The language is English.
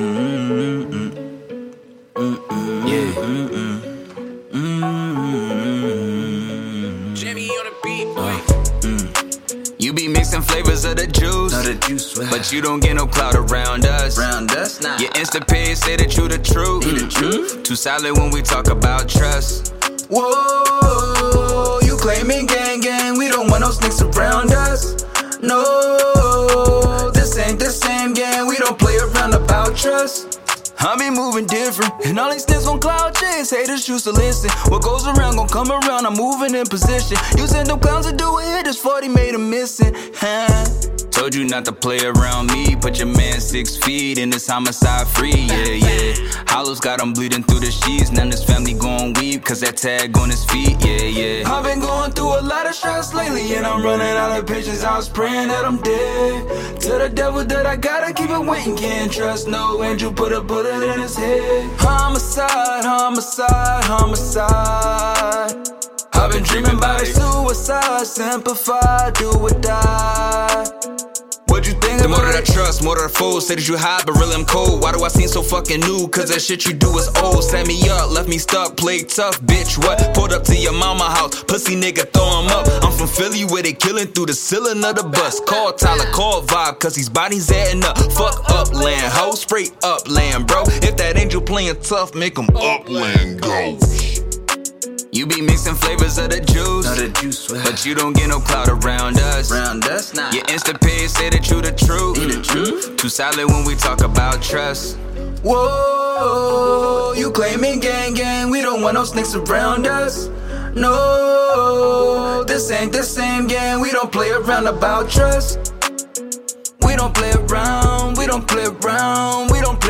Uh, mm. You be mixing flavors of the juice, Know the juice well. but you don't get no clout around us. Round us now. Your Insta page say that you the truth. You the mm-hmm. truth. Too solid when we talk about trust. Whoa, you claiming gang gang, we don't want no snakes around us. No, trust. I be moving different, and all these niggas on clout chase. Haters choose to listen. What goes around gon' come around. I'm moving in position. Using them clowns to do a hit. This 40 made him missing. Huh? Told you not to play around me. Put your man six feet in this homicide free. Yeah, yeah. Hollows got him bleeding through the sheets. Now this family gon' weep, cause that tag on his feet. Yeah, yeah. I've been going through a lot of stress lately, and I'm running out of patience. I was praying that I'm dead. Tell the devil that I gotta keep it waiting, can't trust no angel. Put a bullet in his head. Homicide, homicide, homicide. I've been dreaming about suicide, simplify, do or die. What you think The more that I trust, more that I fold. Say that you hot, but really I'm cold. Why do I seem so fucking new? Cause that shit you do is old. Set me up, left me stuck, played tough, bitch. What? Pulled up to your mama house, pussy nigga, throw him up. I'm from Philly where they killing through the ceiling of the bus. Call Tyler, call Vibe, cause these bodies adding up. Fuck upland, ho, straight upland, bro. If that angel playing tough, make him upland go. You be mixing flavors of the juice, the juice but you don't get no clout around us. Now. Your say that you the truth. The truth. Too solid when we talk about trust. Whoa, you claiming gang gang, we don't want no snakes around us. No, this ain't the same game. we don't play around about trust. We don't play around, we don't play around, we don't play around.